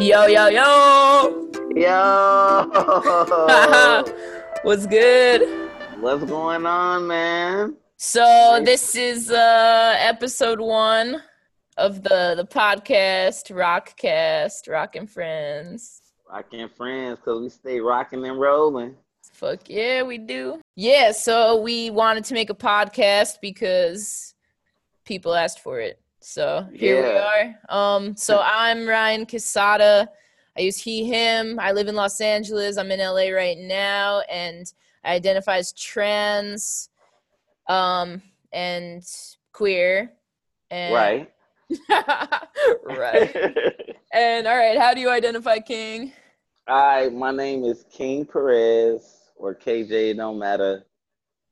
Yo, yo, yo. Yo, What's good? what's going on, man? So this is uh episode one of the the podcast, Rockcast, Rockin' Friends. Rocking friends, cause we stay rocking and rolling. Fuck yeah, we do. Yeah, so we wanted to make a podcast because people asked for it. So here we are. Um, so I'm Ryan Cassata. I use he, him. I live in Los Angeles. I'm in LA right now, and I identify as trans, um, and queer. And Right. right. And all right, how do you identify, King? Hi, my name is King Perez or KJ, no matter.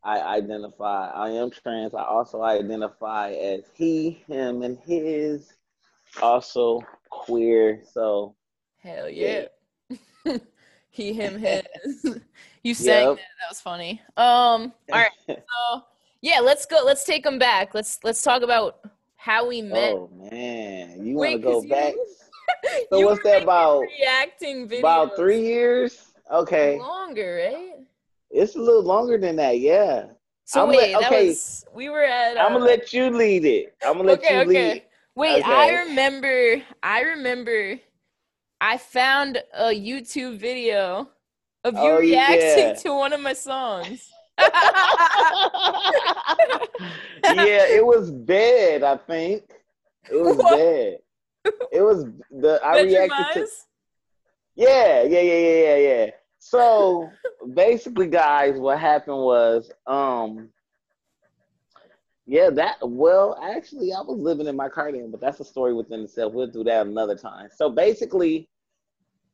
I identify, I am trans. I also identify as he, him, and his. Also queer. So, Hell yeah. he, him, his. you sang Yep. that. That was funny. Um. All right. So yeah, let's go. Let's take them back. Let's let's talk about how we met. oh man, you want to go 'cause you- back? So what's that about? Reacting videos. About three years? Okay. Longer, right? It's a little longer than that, yeah. So I'm wait, let- okay. was we were at. I'm uh, gonna let you lead it. I'm gonna let okay, you okay. lead. Wait, I remember. I remember. I found a YouTube video of you Oh, reacting yeah. to one of my songs. yeah, it was bad, I think. It was What? bad. It was the I reacted to Yeah, yeah, yeah, yeah, yeah, yeah. So basically, guys, what happened was, um, yeah, that well, actually, I was living in my car then, but that's a story within itself. We'll do that another time. So basically,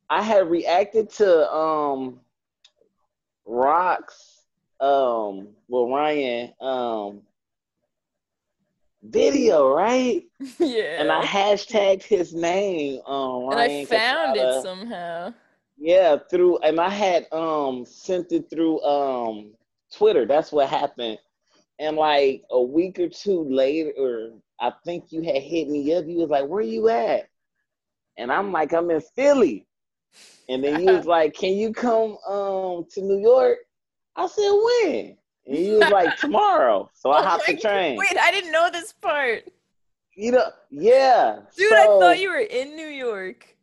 I had reacted to um Rock's um well Ryan um video, right? yeah. And I hashtagged his name, um and I found Cassata. it somehow. Yeah, through and I had um sent it through um Twitter. That's what happened. And like a week or two later, or I think you had hit me up. You was like, "Where are you at?" And I'm like, "I'm in Philly." And then you was like, "Can you come um to New York?" I said, "When?" And you was like, "Tomorrow." So I Oh hopped the train. Wait, I didn't know this part. You know, yeah. Dude, I thought you were in New York.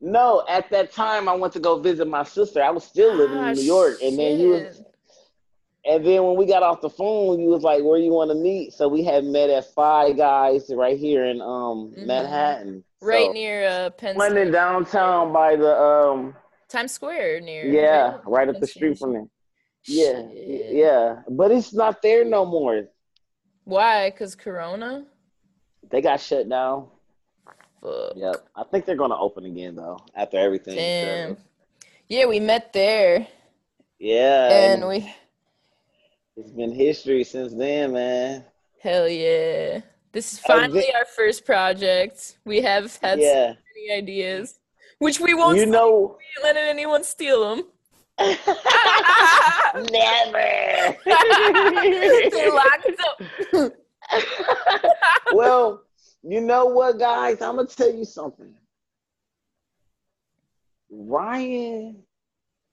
No, at that time I went to go visit my sister. I was still living Ah, in New York, and then you was, and then when we got off the phone, you was like, "Where you want to meet?" So we had met at Five Guys right here in um Mhm. Manhattan, right So, near uh, Penn one in downtown by the um Times Square near. yeah, right up the street from there. Yeah, Shit. yeah, but it's not there no more. Why? Cause Corona. They got shut down. Fuck. Yep, I think they're gonna open again though after everything. Damn. Yeah, we met there, Yeah, and we. it's been history since then, man. Hell yeah! This is finally our first project. We have had so many ideas, which we won't you know—letting anyone steal them. Never. They're locked up. well, you know what, guys? I'm gonna tell you something. Ryan,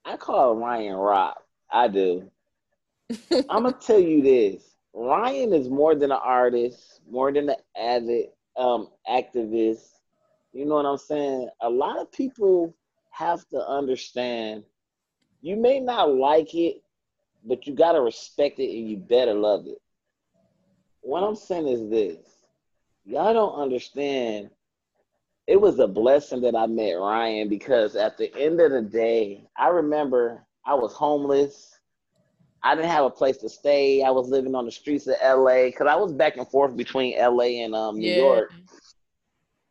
I call Ryan Rock. I do. I'm gonna tell you this. Ryan is more than an artist, more than an avid um, activist. You know what I'm saying? A lot of people have to understand. You may not like it, but you gotta respect it, and you better love it. What I'm saying is this: y'all don't understand. It was a blessing that I met Ryan because at the end of the day, I remember I was homeless. I didn't have a place to stay. I was living on the streets of LA because I was back and forth between LA and um, New Yeah. York.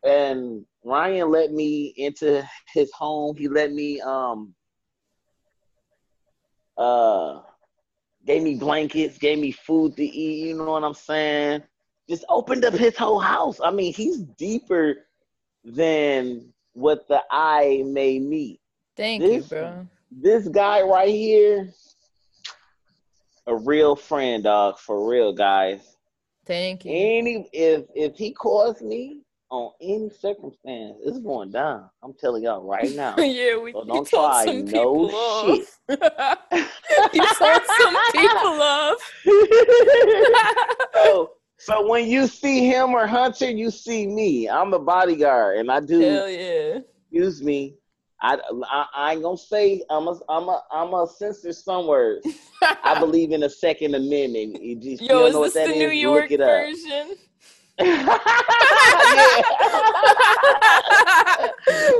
And Ryan let me into his home. He let me um uh gave me blankets, gave me food to eat, you know what I'm saying? Just opened up his whole house. I mean, he's deeper than what the eye may meet. Thank This- you, bro. This guy right here, a real friend, dog, for real, guys. Thank you. Any if if he calls me on any circumstance, it's going down. I'm telling y'all right now. yeah, we So don't try some no people off. shit. you told some people off. so, so when you see him or Hunter, you see me. I'm the bodyguard, and I do Hell yeah. use me. I, I I ain't gonna say I'm a I'm a I'm a censor some words. I believe in a Second Amendment. You just, you Yo, don't is know this what the New is? York version?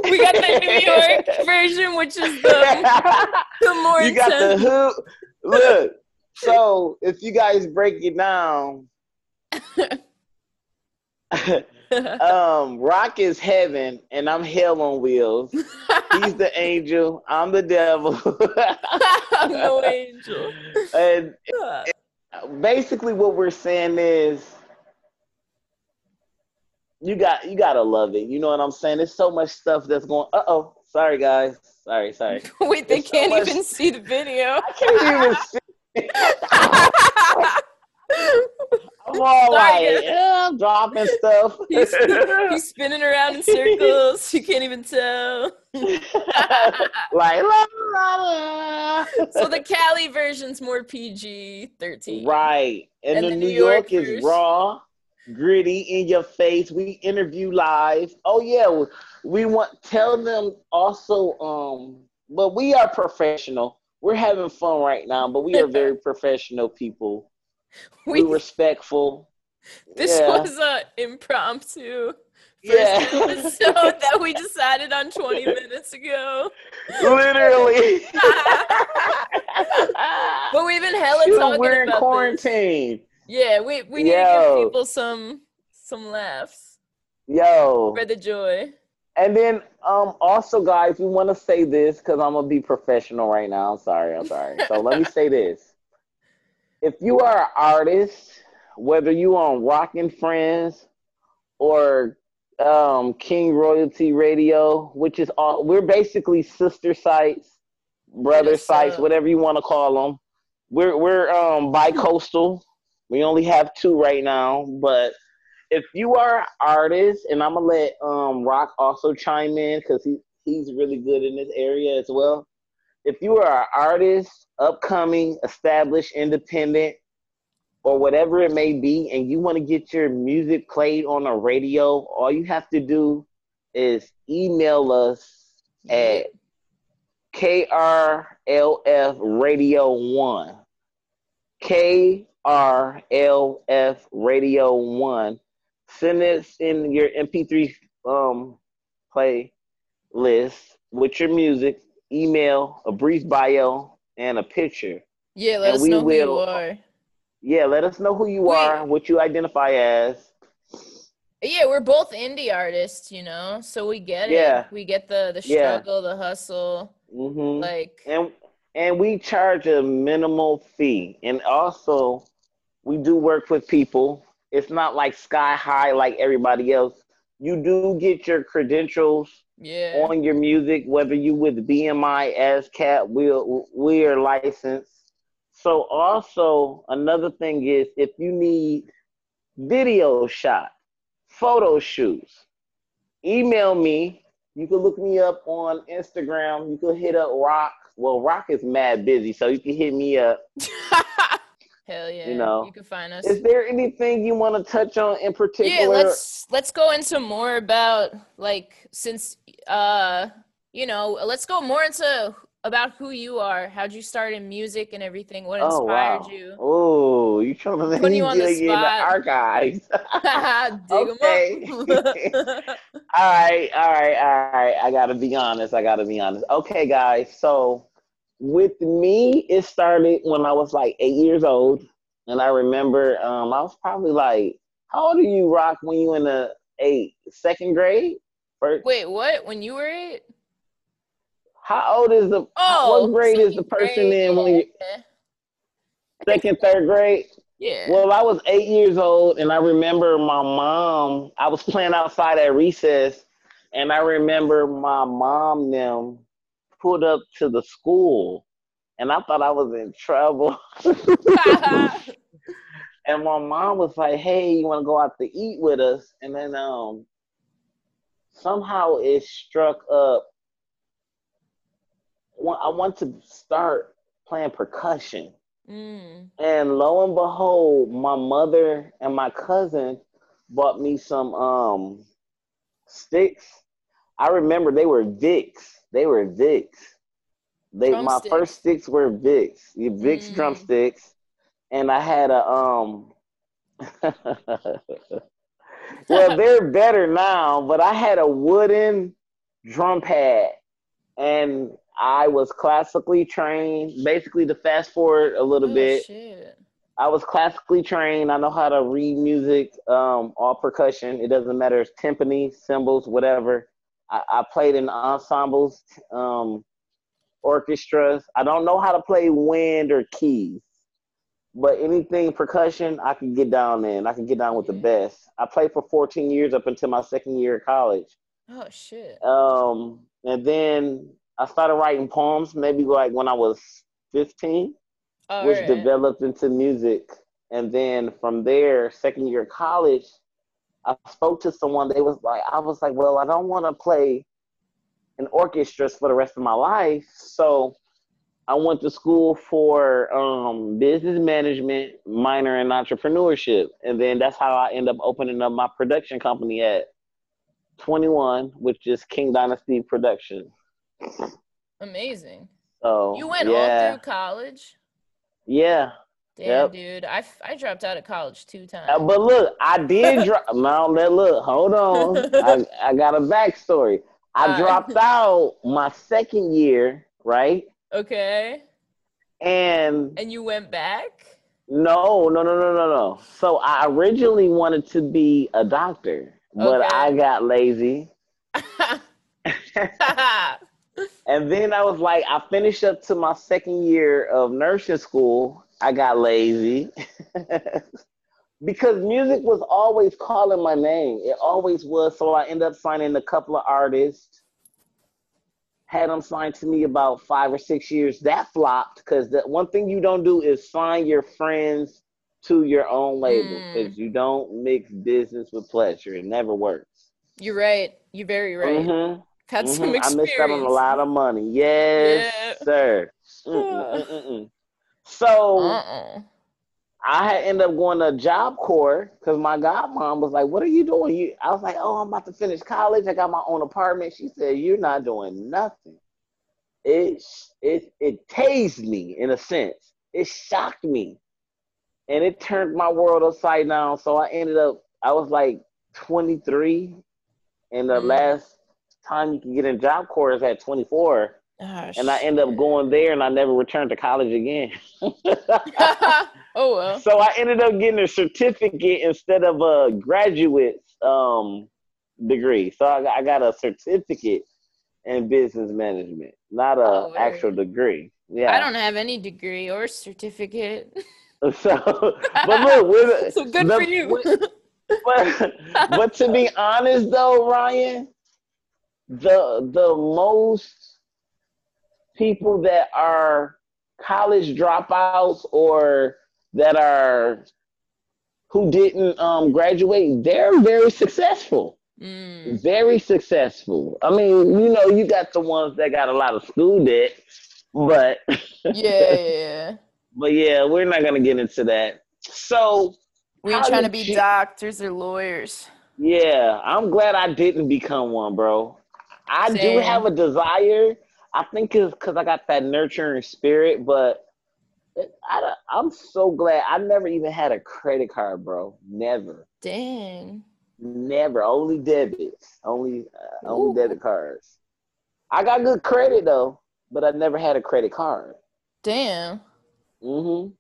We got the New York version, which is the, the more you got the hook. Look, so if you guys break it down, um, Rock is heaven, and I'm hell on wheels. He's the angel. I'm the devil. I'm no angel. and basically, what we're saying is, you got you gotta love it. You know what I'm saying? There's so much stuff that's going. Uh oh, sorry guys. Sorry, sorry. Wait, they There's can't much- even see the video. I can't even see. I'm all like, yeah, I'm dropping stuff. he's, he's spinning around in circles. You can't even tell. like la la la. So the Cali version's more PG 13. right, and, And the, the New New York, York is raw, gritty, in your face. We interview live. Oh yeah, we want tell them also. Um, but we are professional. We're having fun right now, but we are very professional people. We, respectful. this yeah. was a impromptu first Yeah. episode that we decided on 20 minutes ago. Literally. But we've been hella Shoot, talking we're in about this. quarantine. Yeah, we, we need to give people some some laughs. Yo. For the joy. And then um also guys, we want to say this because I'm gonna be professional right now. I'm sorry, I'm sorry. So let me say this. If you are an artist, whether you on Rockin' Friends or um King Royalty Radio, which is all we're basically sister sites, brother sites, sir. whatever you want to call them. We're we're um bi-coastal. We only have two right now, but if you are an artist, and I'm gonna let um Rock also chime in because he he's really good in this area as well. If you are an artist, upcoming, established, independent, or whatever it may be, and you want to get your music played on a radio, all you have to do is email us at KRLF Radio One. KRLF Radio One. Send us in your MP3 um play list with your music, email, a brief bio, and a picture. Yeah, let And us we know who you are. Yeah, let us know who you Wait. are, what you identify as. Yeah, we're both indie artists, you know, so we get it. Yeah. We get the the Yeah. struggle, the hustle, hmm like and and we charge a minimal fee and also we do work with people it's not like sky high like everybody else you do get your credentials yeah. on your music whether you with bmi ascap we're, we're licensed. So also another thing is if you need video shot photo shoots email me. You can look me up on instagram. You can hit up rock. Well rock is mad busy so you can hit me up Hell yeah. You know, you can find us. is there anything you want to touch on in particular Yeah, let's let's go into more about like since uh you know, let's go more into about who you are. How'd you start in music and everything? What oh inspired wow you? oh you trying to Putting you on the dig in spot. archives Okay. All right, all right, all right. I gotta be honest. I gotta be honest. Okay, guys. So with me, it started when I was like eight years old, and I remember um, I was probably like, how old are you, Rock? When you in the eight second grade? First, Wait, what? When you were eight? how old is the? Oh, what grade is the person grade, in when you second, third grade? Yeah. Well, I was eight years old, and I remember my mom. I was playing outside at recess, and I remember my mom them pulled up to the school, and I thought I was in trouble. and my mom was like, "Hey, you want to go out to eat with us?" And then um, somehow it struck up. I want to start playing percussion. Mm. And lo and behold, my mother and my cousin bought me some um sticks. I remember they were Vicks. They were Vicks. They my first sticks were Vicks. Vicks mm. drumsticks. And I had a um well, they're better now, but I had a wooden drum pad and I was classically trained. Basically, to fast forward a little oh, bit, shit. I was classically trained. I know how to read music, um, all percussion. It doesn't matter, it's timpani, cymbals, whatever. I, I played in ensembles, um, orchestras. I don't know how to play wind or keys, but anything percussion, I can get down in. I can get down with the best. I played for 14 years up until my second year of college. Oh shit. Um, and then I started writing poems maybe like when I was 15, oh, which right. developed into music. And then from there, second year of college, I spoke to someone. They was like, I was like, well, I don't want to play in orchestras for the rest of my life. So I went to school for um, business management, minor in entrepreneurship. And then that's how I end up opening up my production company at 21, which is King Dynasty Production. Amazing. So you went yeah. all through college. Yeah. Damn, yep. dude, I, I dropped out of college two times. Uh, but look, I did drop. now let look, hold on. I, I got a backstory. I dropped out my second year, right? Okay. And and you went back? No, no, no, no, no, no. So I originally wanted to be a doctor, but okay. I got lazy. and then I was like, I finished up to my second year of nursing school. I got lazy because music was always calling my name. It always was. So I ended up signing a couple of artists. Had them signed to me about five or six years. That flopped because the one thing you don't do is sign your friends to your own label because mm. you don't mix business with pleasure. It never works. You're right. You're very right. Mm-hmm. Had mm-hmm. some experience. I missed out on a lot of money. Yes, yeah. sir. so uh-uh. I had ended up going to Job Corps because my godmom was like, "What are you doing?" You, I was like, "Oh, I'm about to finish college. I got my own apartment." She said, "You're not doing nothing." It it it tased me in a sense. It shocked me, and it turned my world upside down. So I ended up. I was like 23, and the mm. last time you can get in Job Corps is at 24. Oh, and I end up going there and I never returned to college again. oh well. So I ended up getting a certificate instead of a graduate um, degree. So I, I, got a certificate in business management, not a oh, actual degree. Yeah. I don't have any degree or certificate. So, but look, with, so good the, for you. But, but to be honest, though, Ryan, the the most people that are college dropouts or that are who didn't um, graduate, they're very successful. Mm. Very successful. I mean, you know, you got the ones that got a lot of school debt, but yeah, yeah. but yeah, we're not gonna get into that. So we ain't trying to be you... doctors or lawyers. Yeah, I'm glad I didn't become one, bro. I Same. do have a desire. I think it's because I got that nurturing spirit, but I, I'm so glad I never even had a credit card, bro. Never. Dang. Never. Only debits. Only uh, only debit cards. I got good credit though, but I never had a credit card. Damn. Mhm.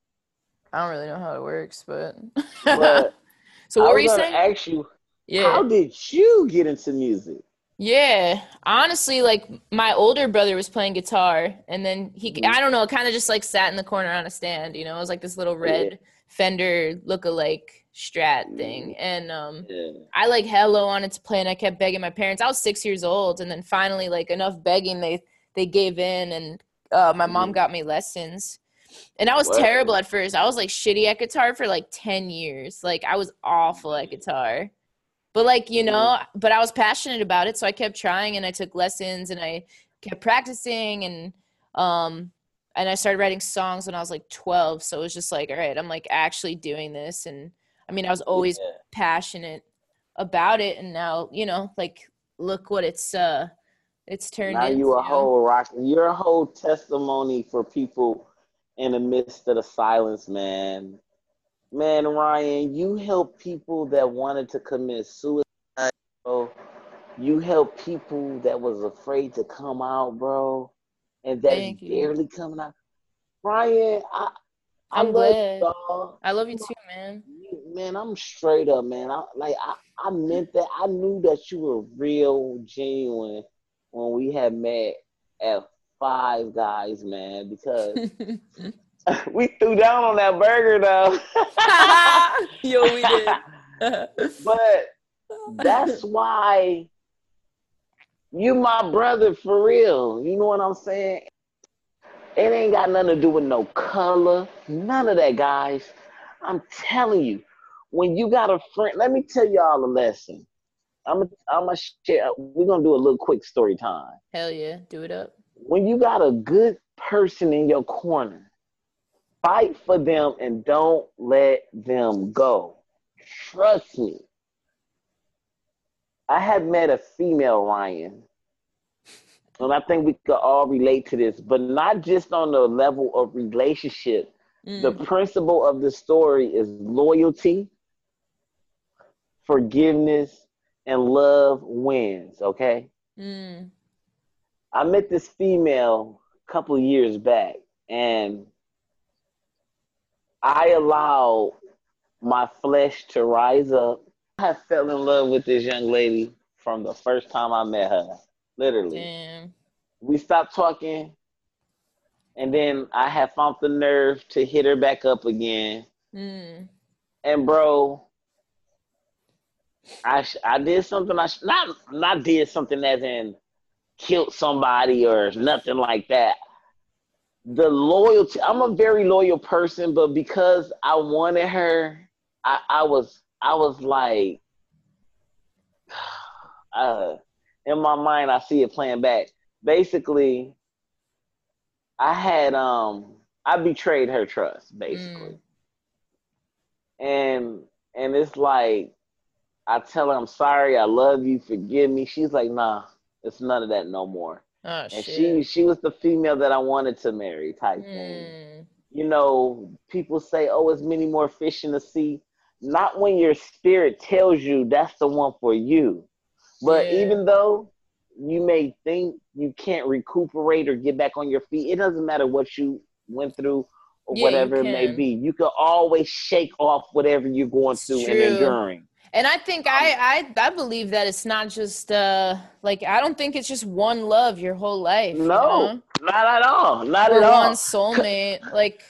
I don't really know how it works, but. but so what I were you saying? Ask you. Yeah. How did you get into music? Yeah, honestly, like my older brother was playing guitar, and then he, mm-hmm. I don't know, kind of just like sat in the corner on a stand. You know, it was like this little red yeah. Fender look-alike Strat thing, mm-hmm. and um, yeah. I like hello wanted to play, and I kept begging my parents. I was six years old, and then finally, like enough begging, they they gave in, and uh, my mom mm-hmm. got me lessons. And I was terrible at first. I was like shitty at guitar for like 10 years. Like I was awful at guitar. But like, you know, mm-hmm. but I was passionate about it, so I kept trying and I took lessons and I kept practicing and um and I started writing songs when I was like 12, so it was just like, all right, I'm like actually doing this and I mean, I was always yeah. passionate about it and now, you know, like look what it's uh it's turned now into. you a whole rock you're a whole testimony for people in the midst of the silence, man. Man, Ryan, you help people that wanted to commit suicide, bro. You help people that was afraid to come out, bro, and that's barely coming out. Ryan, I, I'm I glad. I love you too, man. Man, I'm straight up, man. I like I, I meant that. I knew that you were real, genuine when we had met at Five Guys, man, because we threw down on that burger though. Yo, we did. but that's why you my brother for real. You know what I'm saying? It ain't got nothing to do with no color, none of that, guys. I'm telling you, when you got a friend, let me tell y'all a lesson. I'm I'm gonna share. We're gonna do a little quick story time. Hell yeah, do it up. When you got a good person in your corner, fight for them and don't let them go. Trust me. I have met a female Ryan, and I think we could all relate to this, but not just on the level of relationship. Mm. The principle of the story is loyalty, forgiveness, and love wins, okay? Mm. I met this female a couple years back, and I allowed my flesh to rise up. I fell in love with this young lady from the first time I met her. Literally. Damn. We stopped talking, and then I had found the nerve to hit her back up again. Mm. And bro, I I did something I not not did something as in killed somebody or nothing like that. The loyalty. I'm a very loyal person, but because I wanted her, I, I was I was like, uh, in my mind, I see it playing back. Basically, I had um I betrayed her trust, basically, mm. and and it's like I tell her I'm sorry, I love you, forgive me. She's like, nah, it's none of that no more. Oh, and shit. she she was the female that I wanted to marry type mm. thing. You know, people say, oh, it's many more fish in the sea. Not when your spirit tells you that's the one for you. But yeah. even though you may think you can't recuperate or get back on your feet, it doesn't matter what you went through or yeah, whatever it may be. You can always shake off whatever you're going through and enduring. And I think I, I I believe that it's not just uh like I don't think it's just one love your whole life. No, you know? not at all. Not or at all. One soulmate. like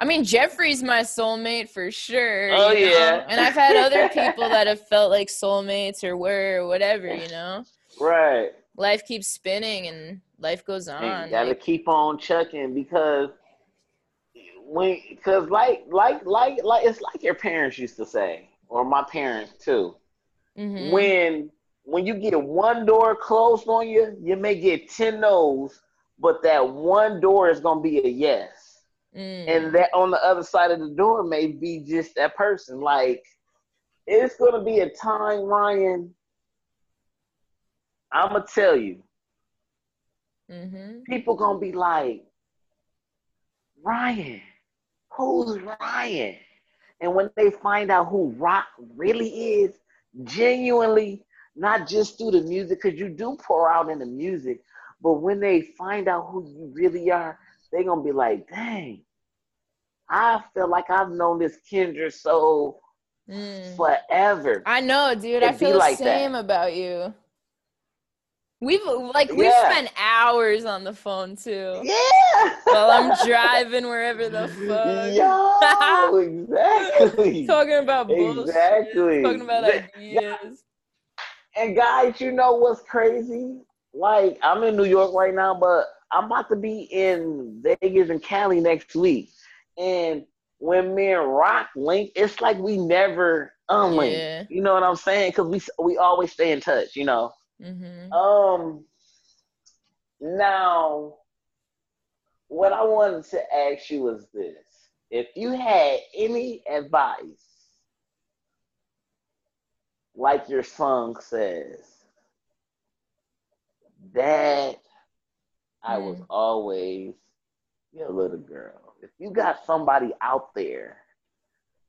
I mean Jeffrey's my soulmate for sure. Oh yeah. Know? And I've had other people that have felt like soulmates or were or whatever, you know. Right. Life keeps spinning and life goes on. you gotta like, keep on chucking because when because like like like like it's like your parents used to say or my parents too. Mm-hmm. When when you get one door closed on you, you may get ten no's, but that one door is gonna be a yes. Mm. And that on the other side of the door may be just that person. Like it's gonna be a time, Ryan. I'ma tell you. Mm-hmm. People gonna be like, Ryan, who's Ryan? And when they find out who rock really is, genuinely, not just through the music, because you do pour out in the music, but when they find out who you really are, they're gonna be like, dang, I feel like I've known this Kendra soul mm. forever. I know, dude. I feel the like same that. about you. We've like we've yeah. spent hours on the phone too. Yeah. While I'm driving wherever the fuck. Yo, exactly. Talking about bullshit. Exactly. Talking about ideas. And guys, you know what's crazy? Like I'm in New York right now, but I'm about to be in Vegas and Cali next week. And when me and Rock link, it's like we never um, Only. Yeah. You know what I'm saying? Because we we always stay in touch. You know. Mm-hmm. Um. Now, what I wanted to ask you was this: If you had any advice, like your song says, that I was mm. always your little girl. If you got somebody out there,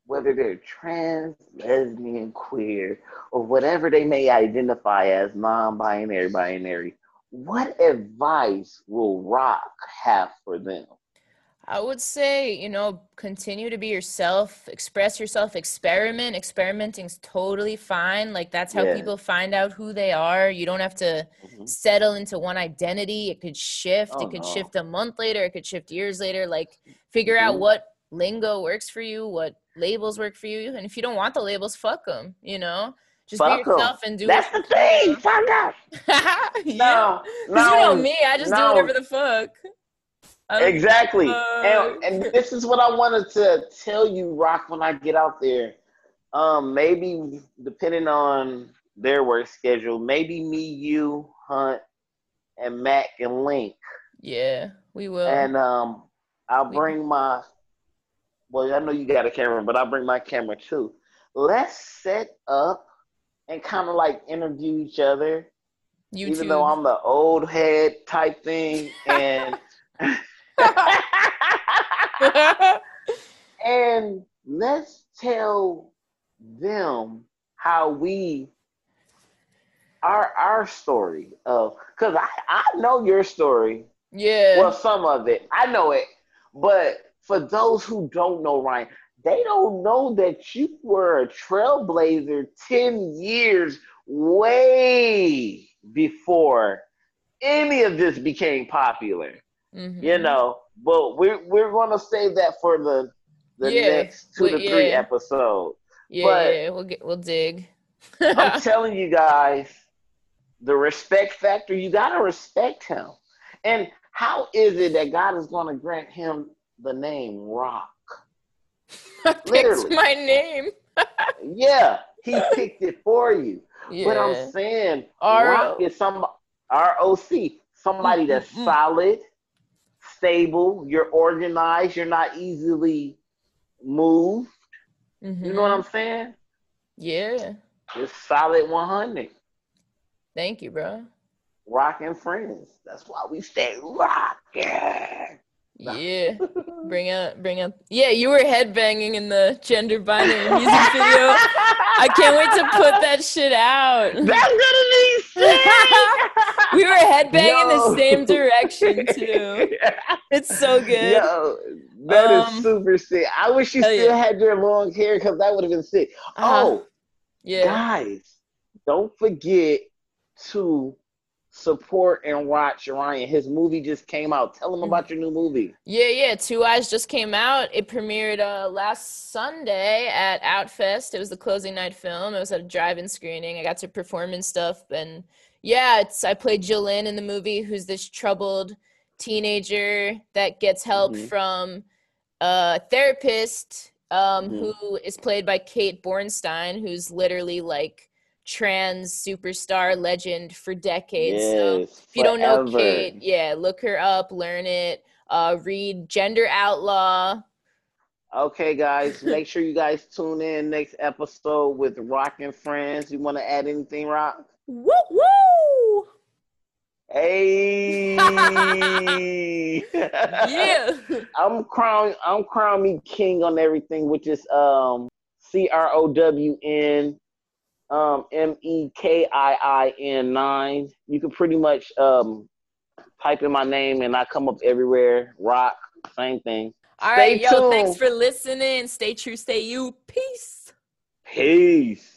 whether they're trans, lesbian, queer, or whatever they may identify as non-binary, binary, what advice will Rock have for them? I would say, you know, continue to be yourself, express yourself, experiment. Experimenting's totally fine. Like that's how yeah. people find out who they are. You don't have to mm-hmm. settle into one identity. It could shift. Oh, it could no. shift a month later, it could shift years later. Like figure mm-hmm. out what lingo works for you, what labels work for you. And if you don't want the labels, fuck them, you know? Just fuck be yourself em. and do That's the thing. Fuck up. yeah. No, no, you know me. I just no. do whatever the fuck. Exactly. And, and this is what I wanted to tell you, Rock, when I get out there. Um, maybe depending on their work schedule, maybe me, you, Hunt, and Mac and Link. Yeah, we will. And um, I'll bring my. Well, I know you got a camera, but I'll bring my camera too. Let's set up and kind of like interview each other. YouTube. Even though I'm the old head type thing, and and let's tell them how we our our story of because I, I know your story. Yeah. Well, some of it. I know it. But for those who don't know Ryan, they don't know that you were a trailblazer 10 years way before any of this became popular. Mm-hmm. You know, but we're we're gonna save that for the the yeah, next two to three episodes. Yeah, but yeah, we'll get we'll dig. I'm telling you guys, the respect factor, you gotta respect him. And how is it that God is gonna grant him the name Rock? Literally. my name. yeah, he picked it for you. Yeah. But I'm saying R- Rock is some R O C, somebody that's mm-hmm. solid, stable, you're organized, you're not easily moved. Mm-hmm. You know what I'm saying? Yeah. Just solid 100. Thank you, bro. Rocking friends. That's why we stay rocking. Yeah. bring up, bring up. Yeah, you were headbanging in the gender binary music video. I can't wait to put that shit out. That's gonna be sick. we were headbanging Yo. the same direction too. It's so good. Yo, that um, is super sick. I wish you still yeah. had your long hair because that would have been sick. Uh-huh. Oh, yeah, guys, don't forget to support and watch Ryan. His movie just came out. Tell him about your new movie. Yeah, yeah. Two Eyes just came out. It premiered uh, last Sunday at Outfest. It was the closing night film. It was at a drive-in screening. I got to perform and stuff. And yeah, it's I played Jolene in the movie, who's this troubled teenager that gets help mm-hmm. from a therapist um, mm-hmm. who is played by Kate Bornstein, who's literally like trans superstar legend for decades. Yes, so if you don't know Kate, yeah, look her up, learn it, uh, read Gender Outlaw. Okay, guys, make sure you guys tune in next episode with Rock and Friends. You want to add anything, Rock? Woo woo! Hey, yeah. I'm crown. I'm crown me king on everything, which is um C R O W N um, M E K I I N nine. You can pretty much um, type in my name and I come up everywhere. Rock, same thing. All Stay right, yo, thanks for listening. Stay true, stay you. Peace. Peace.